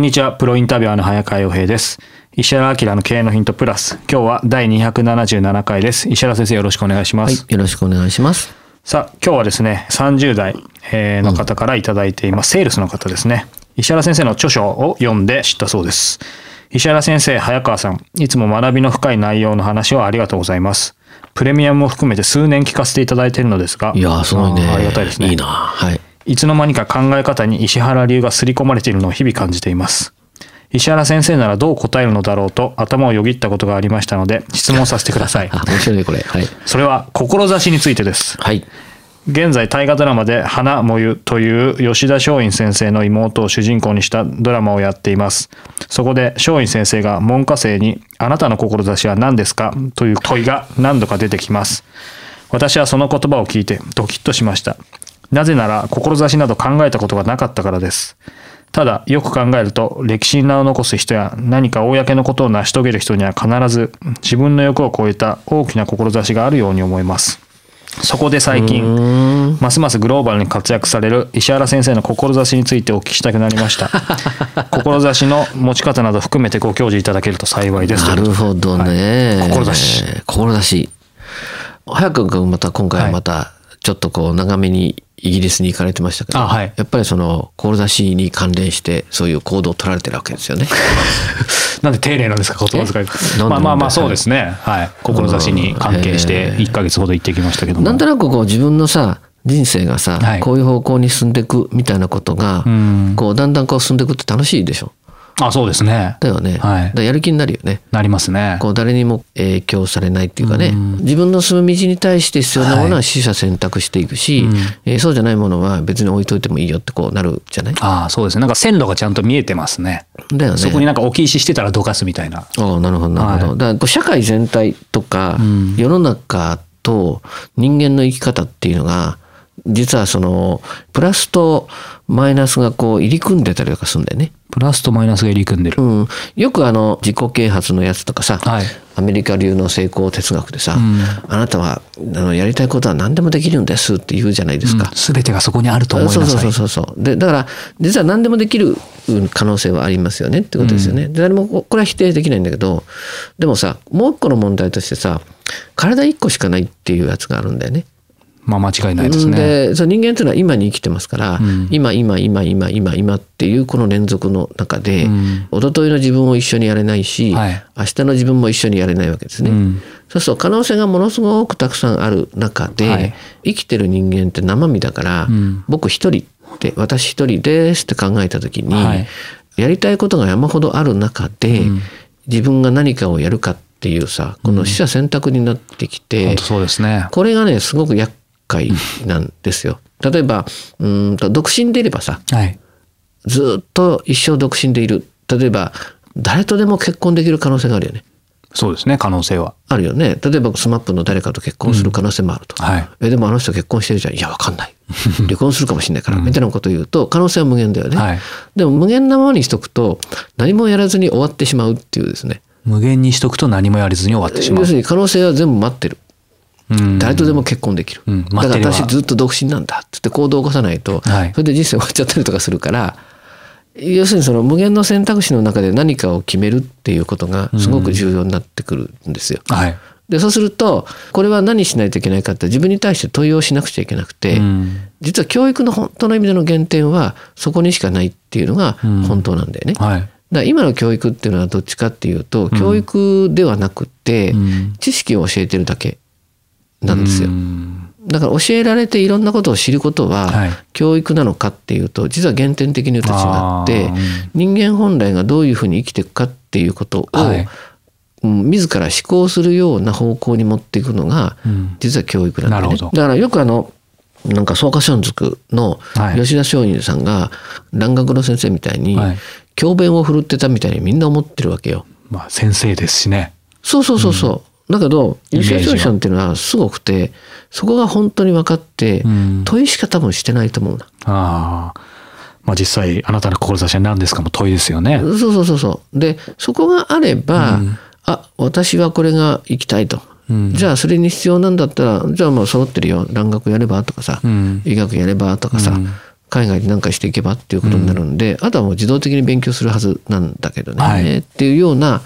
こんにちは、プロインタビュアーの早川洋平です。石原明の経営のヒントプラス。今日は第277回です。石原先生よろしくお願いします。はい、よろしくお願いします。さあ、今日はですね、30代えーの方からいただいています。セールスの方ですね。石原先生の著書を読んで知ったそうです。石原先生、早川さん、いつも学びの深い内容の話をありがとうございます。プレミアムも含めて数年聞かせていただいているのですが、いやー、すごいね。ありがたいですね。いいな。はい。いつの間にか考え方に石原流が刷り込まれているのを日々感じています。石原先生ならどう答えるのだろうと頭をよぎったことがありましたので質問させてください。あ、面白いね、これ。はい。それは志についてです。はい。現在大河ドラマで花もゆという吉田松陰先生の妹を主人公にしたドラマをやっています。そこで松陰先生が門下生にあなたの志は何ですか？という問いが何度か出てきます。私はその言葉を聞いてドキッとしました。なぜなら志など考えたことがなかったからです。ただよく考えると歴史に名を残す人や何か公のことを成し遂げる人には必ず自分の欲を超えた大きな志があるように思います。そこで最近ますますグローバルに活躍される石原先生の志についてお聞きしたくなりました 志の持ち方など含めてご教示いただけると幸いですなるほどね。はい志志。早く君また今回はまた、ちょっとこう、長めにイギリスに行かれてましたけど、あはい。やっぱりその、志に関連して、そういう行動を取られてるわけですよね。なんで丁寧なんですか言葉遣い。まあまあまあそうですね。はい。志に関係して1ヶ月ほど行ってきましたけども。なんとなくこう、自分のさ、人生がさ、はい。こういう方向に進んでいくみたいなことが、ん。こう、だんだんこう進んでいくって楽しいでしょ？あそうですね。だよね。はい。だやる気になるよね。なりますね。こう誰にも影響されないっていうかね、自分の進む道に対して必要なものは取捨選択していくし、えーそうじゃないものは別に置いといてもいいよってこうなるじゃない？ああそうですね。なんか線路がちゃんと見えてますね。だよね。そこになんか置き石してたらどかすみたいな。ああなるほどなるほど。はい。だ社会全体とか、世の中と人間の生き方っていうのが実はそのプラスとマイナスがこう入り組んでたりとかするんだよね。プラスとマイナスが入り組んでる、うん、よくあの自己啓発のやつとかさ、はいアメリカ流の成功哲学でさ、んあなたはあのやりたいことは何でもできるんですって言うじゃないですか。すべてがそこにあると思いなさいそうそうそうそうでだから実は何でもできる可能性はありますよねってことですよね。で誰もここれは否定できないんだけどでもさもう一個の問題としてさ体一個しかないっていうやつがあるんだよね。まあ間違いないですね。でその人間っていうのは今に生きてますから、今今今今今今っていうこの連続の中で、ん。一昨日の自分を一緒にやれないし、はい。明日の自分も一緒にやれないわけですね。うん。そうすると可能性がものすごくたくさんある中で、はい。生きてる人間って生身だから、ん。僕一人って私一人ですって考えた時に、はい。やりたいことが山ほどある中で、自分が何かをやるかっていうさこの取捨選択になってきて、うですね。これがねすごく厄介なんですよ。例えばうーんと独身でいればさはい。ずっと一生独身でいる例えば誰とでも結婚できる可能性があるよね。そうですね、可能性は。あるよね。例えばスマップの誰かと結婚する可能性もあると。はいえでもあの人結婚してるじゃん。いやわかんない。離婚するかもしれないから、みたいなことを言うと可能性は無限だよね。はいでも無限なままにしとくと何もやらずに終わってしまうっていうですね。無限にしとくと何もやりずに終わってしまう要す。るに可能性は全部待ってる。うん誰とでも結婚できる。うんだから私ずっと独身なんだってって行動を起こさないと、はいそれで人生終わっちゃったりとかするから、要するにその無限の選択肢の中で何かを決めるっていうことがすごく重要になってくるんですよ。はい。でそうするとこれは何しないといけないかって自分に対して問いをしなくちゃいけなくて、うん実は教育の本当の意味での原点はそこにしかないっていうのが本当なんだよね。はい。ら今の教育っていうのはどっちかっていうと、教育ではなくて、うん知識を教えてるだけなんですよ。うんだから教えられていろんなことを知ることは、はい教育なのかっていうと実は原点的に言うと違って人間本来がどういうふうに生きていくかっていうことを、自ら思考するような方向に持っていくのが、うん実は教育なんだよね。だからよくあのなんか草加村塾のはい吉田松陰さんが蘭学の先生みたいにはい教鞭を振るってたみたいにみんな思ってるわけよ。まあ先生ですしね。そうそうそうそう。だけどイメージは吉田松陰さんっていうのはすごくてそこが本当に分かって、うん問いしか多分してないと思うな。ああ。まあ実際あなたの志は何ですかも問いですよね。そうそうそうそう。でそこがあれば、うんあ私はこれが行きたいと。うんじゃあそれに必要なんだったらじゃあもう揃ってるよ蘭学やればとかさ、うん医学やればとかさ、うん海外で何かしていけばっていうことになるんで、あとはもう自動的に勉強するはずなんだけどね、はいっていうような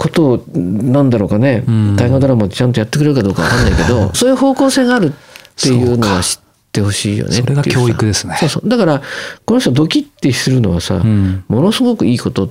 ことをなんだろうかね、うん。大河ドラマでちゃんとやってくれるかどうかわかんないけど そういう方向性があるっていうのは知ってほしいよねそれが教育ですね。そうそう。だからこの人ドキッてするのはさ、んものすごくいいこと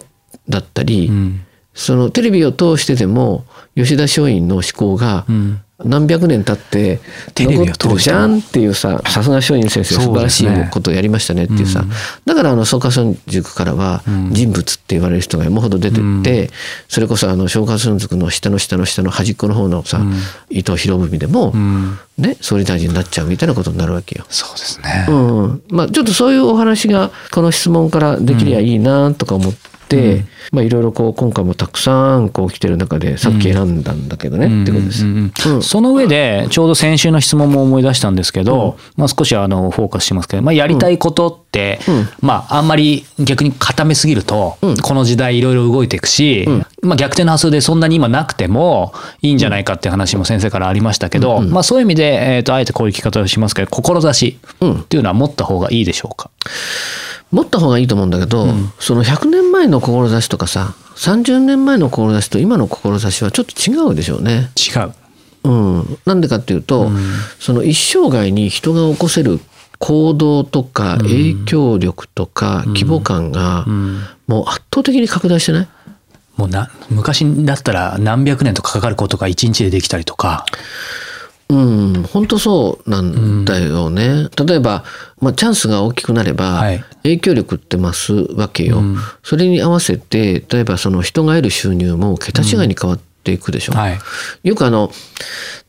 だったり、うんそのテレビを通してでも吉田松陰の思考がうん何百年経ってテレビを残ってるじゃんっていうささすが松陰先生素晴らしいことをやりましたねっていうさ、うん。だからあの草加村塾からはうん。人物って言われる人が山ほど出てって、それこそあの草加村塾の下の下の下の端っこの方のさ、うん。伊藤博文でも、うん。ね、総理大臣になっちゃうみたいなことになるわけよ。そうですね。うん、まあちょっとそういうお話がこの質問からできりゃいいなとか思って、うん。まあいろいろこう今回もたくさんこう来てる中でさっき選んだんだけどね、ってことです。うんうんうん。うん。その上でちょうど先週の質問も思い出したんですけど、まあ、少しあのフォーカスしますけど、まあ、やりたいことって、まあ、あんまり逆に固めすぎると、この時代いろいろ動いていくし、まあ、逆転の発想でそんなに今なくてもいいんじゃないかっていう話も先生からありましたけど、まあ、そういう意味で、えー、とあえてこういう聞き方をしますけど志っていうのは持った方がいいでしょうか、持った方がいいと思うんだけど、その100年前の志とかさ30年前の志と今の志はちょっと違うでしょうね。違う。うん、なんでかっていうと、その一生涯に人が起こせる行動とか影響力とか規模感がもう圧倒的に拡大してない？もうな昔だったら何百年とかかかることが一日でできたりとか。うん、本当そうなんだよね。例えば、まあ、チャンスが大きくなれば、はい影響力って増すわけよ。それに合わせて、例えばその人が得る収入も桁違いに変わっていくでしょ。はい。よくあの、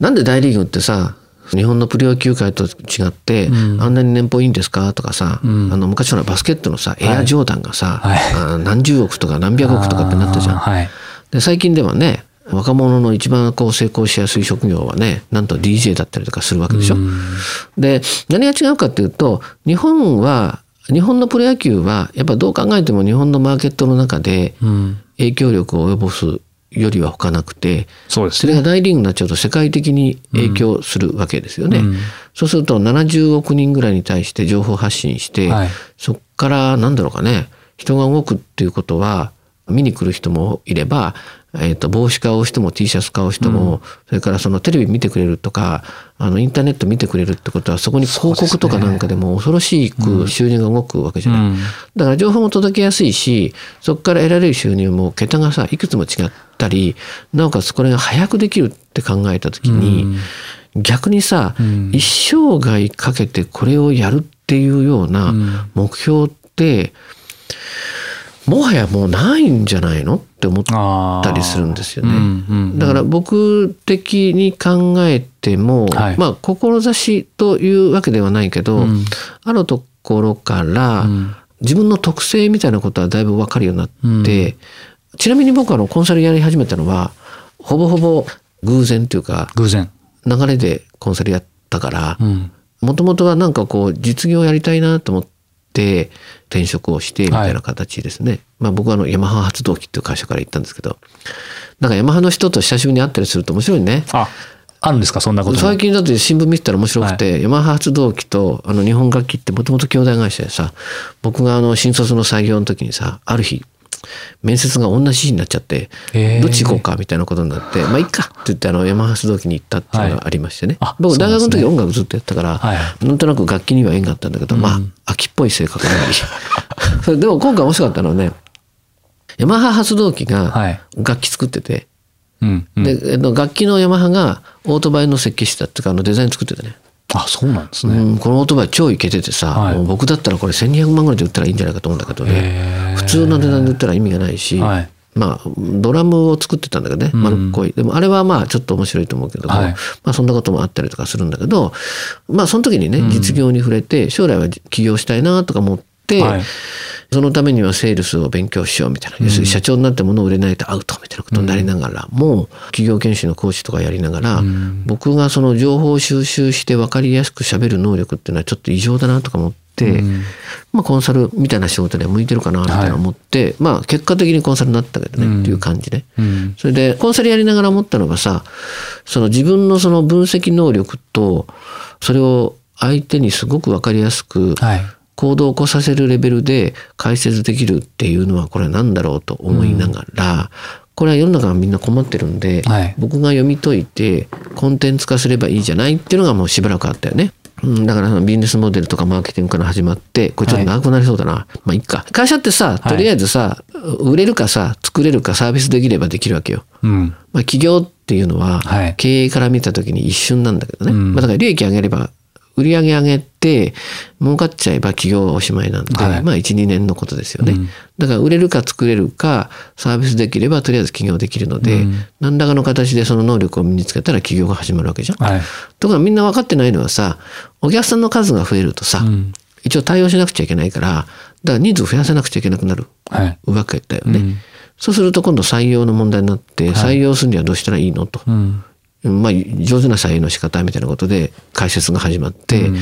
なんで大リーグってさ、日本のプロ野球界と違って、あんなに年俸いいんですかとかさ、あの昔のバスケットのさ、エアジョーダンがさ、はいあ何十億とか何百億とかってなったじゃん。はい。で最近ではね若者の一番こう成功しやすい職業はねなんと DJ だったりとかするわけでしょ。で何が違うかっていうと日本は日本のプロ野球はやっぱどう考えても日本のマーケットの中でうん。影響力を及ぼすよりは他なくてそうですそれが大リーグになっちゃうと世界的に影響するわけですよね。そうすると70億人ぐらいに対して情報発信して、はいそこからなんだろうかね人が動くっていうことは見に来る人もいれば、えー、と帽子買う人も T シャツ買う人も、それからそのテレビ見てくれるとかあのインターネット見てくれるってことはそこに広告とかなんかでも恐ろしく収入が動くわけじゃない。うん。だから情報も届けやすいしそこから得られる収入も桁がさいくつも違ったりなおかつこれが早くできるって考えた時に、逆にさ、ん。一生涯かけてこれをやるっていうような目標って、もはやもうないんじゃないのって思ったりするんですよね。うんうんだから僕的に考えても、はいまあ志というわけではないけど、うんあるところから、ん自分の特性みたいなことはだいぶ分かるようになって、ちなみに僕はあのコンサルやり始めたのはほぼほぼ偶然というか偶然。流れでコンサルやったからうん。もともとはなんかこう実業やりたいなと思って転職をしてみたいな形ですね。まあ僕はあのヤマハ発動機っていう会社から行ったんですけどなんかヤマハの人と久しぶりに会ったりすると面白いね。あ、あるんですか？そんなことも最近だって新聞見てたら面白くて、ヤマハ発動機とあの日本楽器ってもともと兄弟会社でさ僕があの新卒の採用の時にさある日面接が同じ日になっちゃって、どっち行こうかみたいなことになってまあいいかって言ってあのヤマハ発動機に行ったっていうのがありましてね、はいあ僕大学の時音楽ずっとやったから、はい。なんとなく楽器には縁があったんだけど、まあ秋っぽい性格がありそれでも今回面白かったのはねヤマハ発動機がはい。楽器作ってて、うんうん。で楽器のヤマハがオートバイの設計してたっていうかあのデザイン作ってたねあそうなんですね、うん、このオートバイ超イケててさ、はい。僕だったらこれ1200万ぐらいで売ったらいいんじゃないかと思うんだけどね。普通の値段で売ったら意味がないし、はい。まあドラムを作ってたんだけどね。うん。丸っこい、でもあれはまあちょっと面白いと思うけども、はい。まあそんなこともあったりとかするんだけどまあその時にね実業に触れて将来は起業したいなとか思って、はい。そのためにはセールスを勉強しようみたいな、要するに社長になって物を売れないとアウトみたいなことになりながらも、企業研修の講師とかやりながら、僕がその情報を収集して分かりやすく喋る能力っていうのはちょっと異常だなとか思って、まあコンサルみたいな仕事で向いてるかなみたいな思って、まあ結果的にコンサルになったけどね、っていう感じね。うん。それでコンサルやりながら思ったのがさその自分のその分析能力とそれを相手にすごく分かりやすくはい行動を起こさせるレベルで解説できるっていうのはこれは何だろうと思いながら、これは世の中がみんな困ってるんで、はい。僕が読み解いてコンテンツ化すればいいじゃないっていうのがもうしばらくあったよね。うん、だからビジネスモデルとかマーケティングから始まってこれちょっと長くなりそうだな、まあいいか。会社ってさとりあえずさ、売れるかさ作れるかサービスできればできるわけよ。うん。まあ、企業っていうのははい。経営から見た時に一瞬なんだけどね、うん。まあ、だから利益上げれば売り上げ上げて儲かっちゃえば企業はおしまいなんで、はい。まあ12年のことですよね、うん。だから売れるか作れるかサービスできればとりあえず起業できるので、うん。何らかの形でその能力を身につけたら起業が始まるわけじゃん。はい。ところがみんな分かってないのはさお客さんの数が増えるとさ、うん。一応対応しなくちゃいけないからだから人数増やさなくちゃいけなくなるはい。わけだよね。うん。そうすると今度採用の問題になって採用するにはどうしたらいいのと。うんまあ、上手な採用の仕方みたいなことで解説が始まって、うん。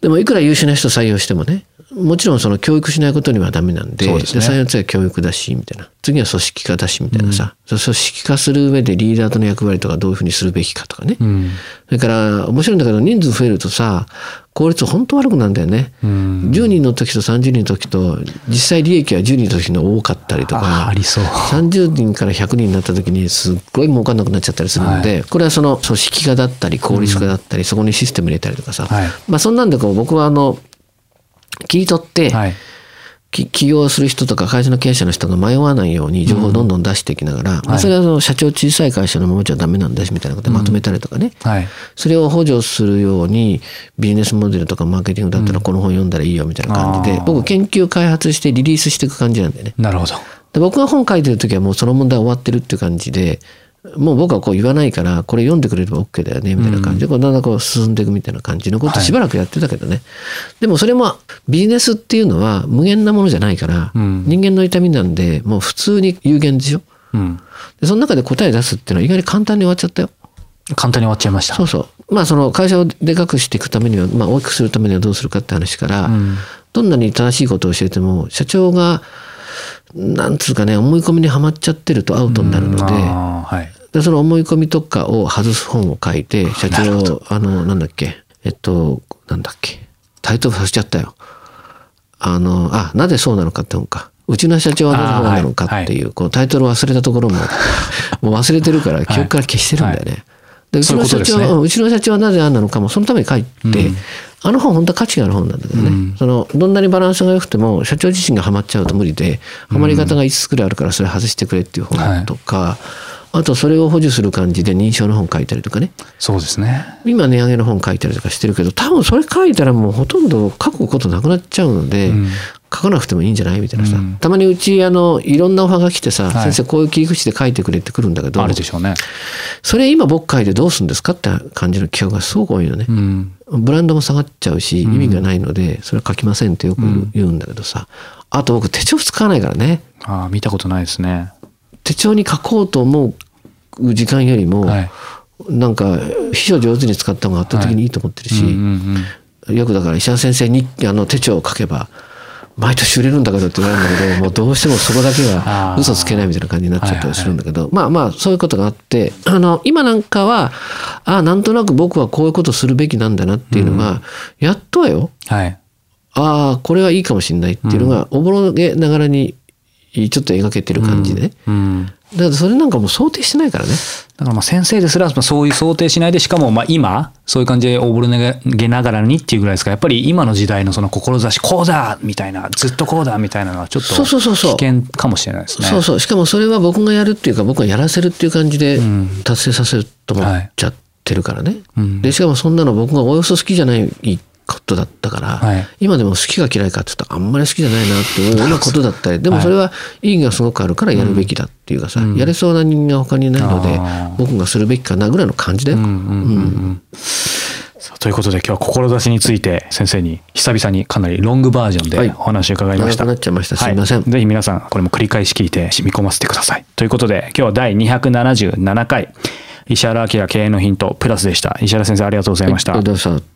でもいくら優秀な人採用してもねもちろんその教育しないことにはダメなんでですね。採用の次は教育だしみたいな。次は組織化だしみたいなさ、そう組織化する上でリーダーとの役割とかどういうふうにするべきかとかね、うん。それから面白いんだけど人数増えるとさ効率本当悪くなるんだよね、うん。10人の時と30人の時と実際利益は10人の時の多かったりとあかありそう。30人から100人になった時にすっごい儲かんなくなっちゃったりするので、これはその組織化だったり効率化だったり、そこにシステム入れたりとかさ、はい。まあそんなんでこう僕はあの切り取って、はい。き起業する人とか会社の経営者の人が迷わないように情報をどんどん出していきながら、まあそれはその社長小さい会社のままじゃダメなんだしみたいなことでまとめたりとかね、はい。それを補助するようにビジネスモデルとかマーケティングだったらこの本読んだらいいよみたいな感じで、僕研究開発してリリースしていく感じなんでね。なるほど。で僕が本書いてる時はもうその問題終わってるっていう感じでもう僕はこう言わないからこれ読んでくれれば OK だよねみたいな感じでこうだんだんこう進んでいくみたいな感じのことをしばらくやってたけどね、でもそれもビジネスっていうのは無限なものじゃないから、うん。人間の痛みなんでもう普通に有限でしょうん。でその中で答え出すっていうのは意外に簡単に終わっちゃったよ。簡単に終わっちゃいました。そうそう。まあその会社をでかくしていくためには、まあ、大きくするためにはどうするかって話から、うん。どんなに正しいことを教えても社長がなんつうかね思い込みにはまっちゃってるとアウトになるので,、はいでその思い込みとかを外す本を書いて社長あのなんだっけ？えっとなんだっけ？タイトルさせちゃったよ。あのあなぜそうなのかって本か。うちの社長はなぜそうなのかっていうこうタイトルを忘れたところももう忘れてるから記憶から消してるんだよね。でうちの社長そうね。はうちの社長はなぜあんなのかもそのために書いて、うん。あの本本当は価値がある本なんだけどね、うん。そのどんなにバランスが良くても社長自身がハマっちゃうと無理でハマり方が5つくらいあるからそれ外してくれっていう本とか、あとそれを補助する感じで認証の本書いたりとかね。そうですね。今値上げの本書いたりとかしてるけど多分それ書いたらもうほとんど書くことなくなっちゃうので、うん。書かなくてもいいんじゃないみたいなさ、うん。たまにうちあのいろんなオファーが来てさ、はい。先生こういう切り口で書いてくれってくるんだけどあるでしょうね。それ今僕書いてどうするんですかって感じの企画がすごく多いのね。うん。ブランドも下がっちゃうし意味がないのでそれは書きませんってよく言うん。だけどさ、あと僕手帳使わないからね。ああ見たことないですね。手帳に書こうと思う時間よりも、はい。なんか秘書上手に使った方が圧倒的にいいと思ってるし、うんうんうん。よくだから医者先生にあの手帳を書けば毎年売れるんだけどって言われるんだけど もうどうしてもそこだけは嘘つけないみたいな感じになっちゃったりするんだけど、まあまあそういうことがあってあの今なんかはあなんとなく僕はこういうことするべきなんだなっていうのが、やっとはよ。はい。ああこれはいいかもしれないっていうのがおぼろげながらにちょっと描けてる感じで。ね、うんだからそれなんかもう想定してないからね。だからまあ先生ですらまあそういう想定しないでしかもまあ今そういう感じでおぼろげながらにっていうぐらいですからやっぱり今の時代のその志こうだみたいなずっとこうだみたいなのはちょっと危険かもしれないですね。そうそう。しかもそれは僕がやるっていうか僕がやらせるっていう感じで達成させると思っちゃってるからね。うんで、しかもそんなの僕がおよそ好きじゃないことだったから、はい。今でも好きが嫌いかって言ったらあんまり好きじゃないなっていうようなことだったり、でもそれは意義がすごくあるからやるべきだっていうかさ、やれそうな人間が他にいないので僕がするべきかなぐらいの感じだよ。ということで今日は志について先生に久々にかなりロングバージョンはい。でお話を伺いました。長くなっちゃいました。すいません。はいぜひ皆さんこれも繰り返し聞いて染み込ませてください。ということで今日は第277回。石原明経営のヒントプラスでした。石原先生ありがとうございました。はい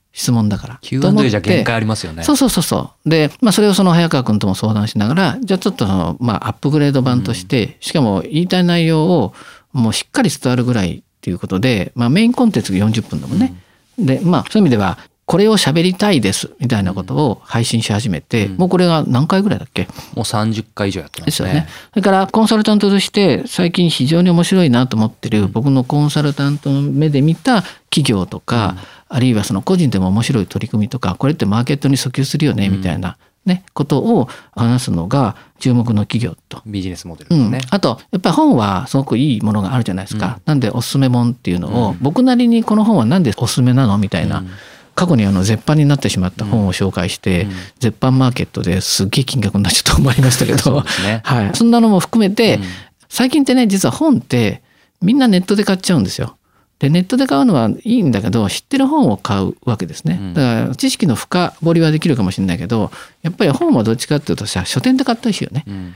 質問だから。Q&A てじゃ限界ありますよね。そうそうそうそう。で、まあそれをその早川君とも相談しながら、じゃあちょっとその、まあアップグレード版として、しかも言いたい内容をもうしっかり伝わるぐらいっていうことで、まあメインコンテンツが40分だもんね。で、まあそういう意味では、これを喋りたいですみたいなことを配信し始めて、もうこれが何回ぐらいだっけ？もう30回以上やってまね。ですすよね。それからコンサルタントとして最近非常に面白いなと思ってる僕のコンサルタントの目で見た企業とか、あるいはその個人でも面白い取り組みとかこれってマーケットに訴求するよねみたいな、ね、ことを話すのが注目の企業と。ビジネスモデルうんですね。、あとやっぱり本はすごくいいものがあるじゃないですか。なんでおすすめ本っていうのを、僕なりにこの本はなんでおすすめなの？みたいな、過去にあの絶版になってしまった本を紹介して、絶版マーケットですっげえ金額になっちゃったと思いましたけど、ね。はい、そんなのも含めて、最近ってね実は本ってみんなネットで買っちゃうんですよ。でネットで買うのはいいんだけど知ってる本を買うわけですね。だから知識の深掘りはできるかもしれないけどやっぱり本はどっちかっていうとさ書店で買ったりしよね。うん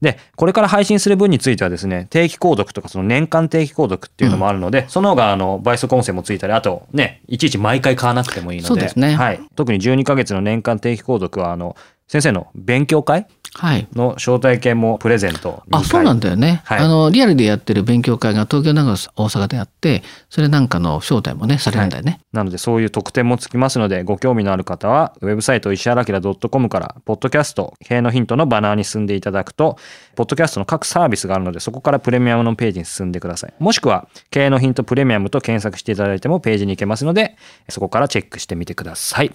で、これから配信する分についてはですね、定期購読とかその年間定期購読っていうのもあるので、その方があの倍速音声もついたり、あとね、いちいち毎回買わなくてもいいので、ですねはい。特に12ヶ月の年間定期購読は、あの、先生の勉強会はい。の招待券もプレゼントあ、そうなんだよね。はい。あの、リアルでやってる勉強会が東京、長野、大阪であって、それなんかの招待もね、されるんだよね。なのでそういう特典もつきますのでご興味のある方はウェブサイト石原明 .com からポッドキャスト経営のヒントのバナーに進んでいただくとポッドキャストの各サービスがあるのでそこからプレミアムのページに進んでください。もしくは経営のヒントプレミアムと検索していただいてもページに行けますのでそこからチェックしてみてください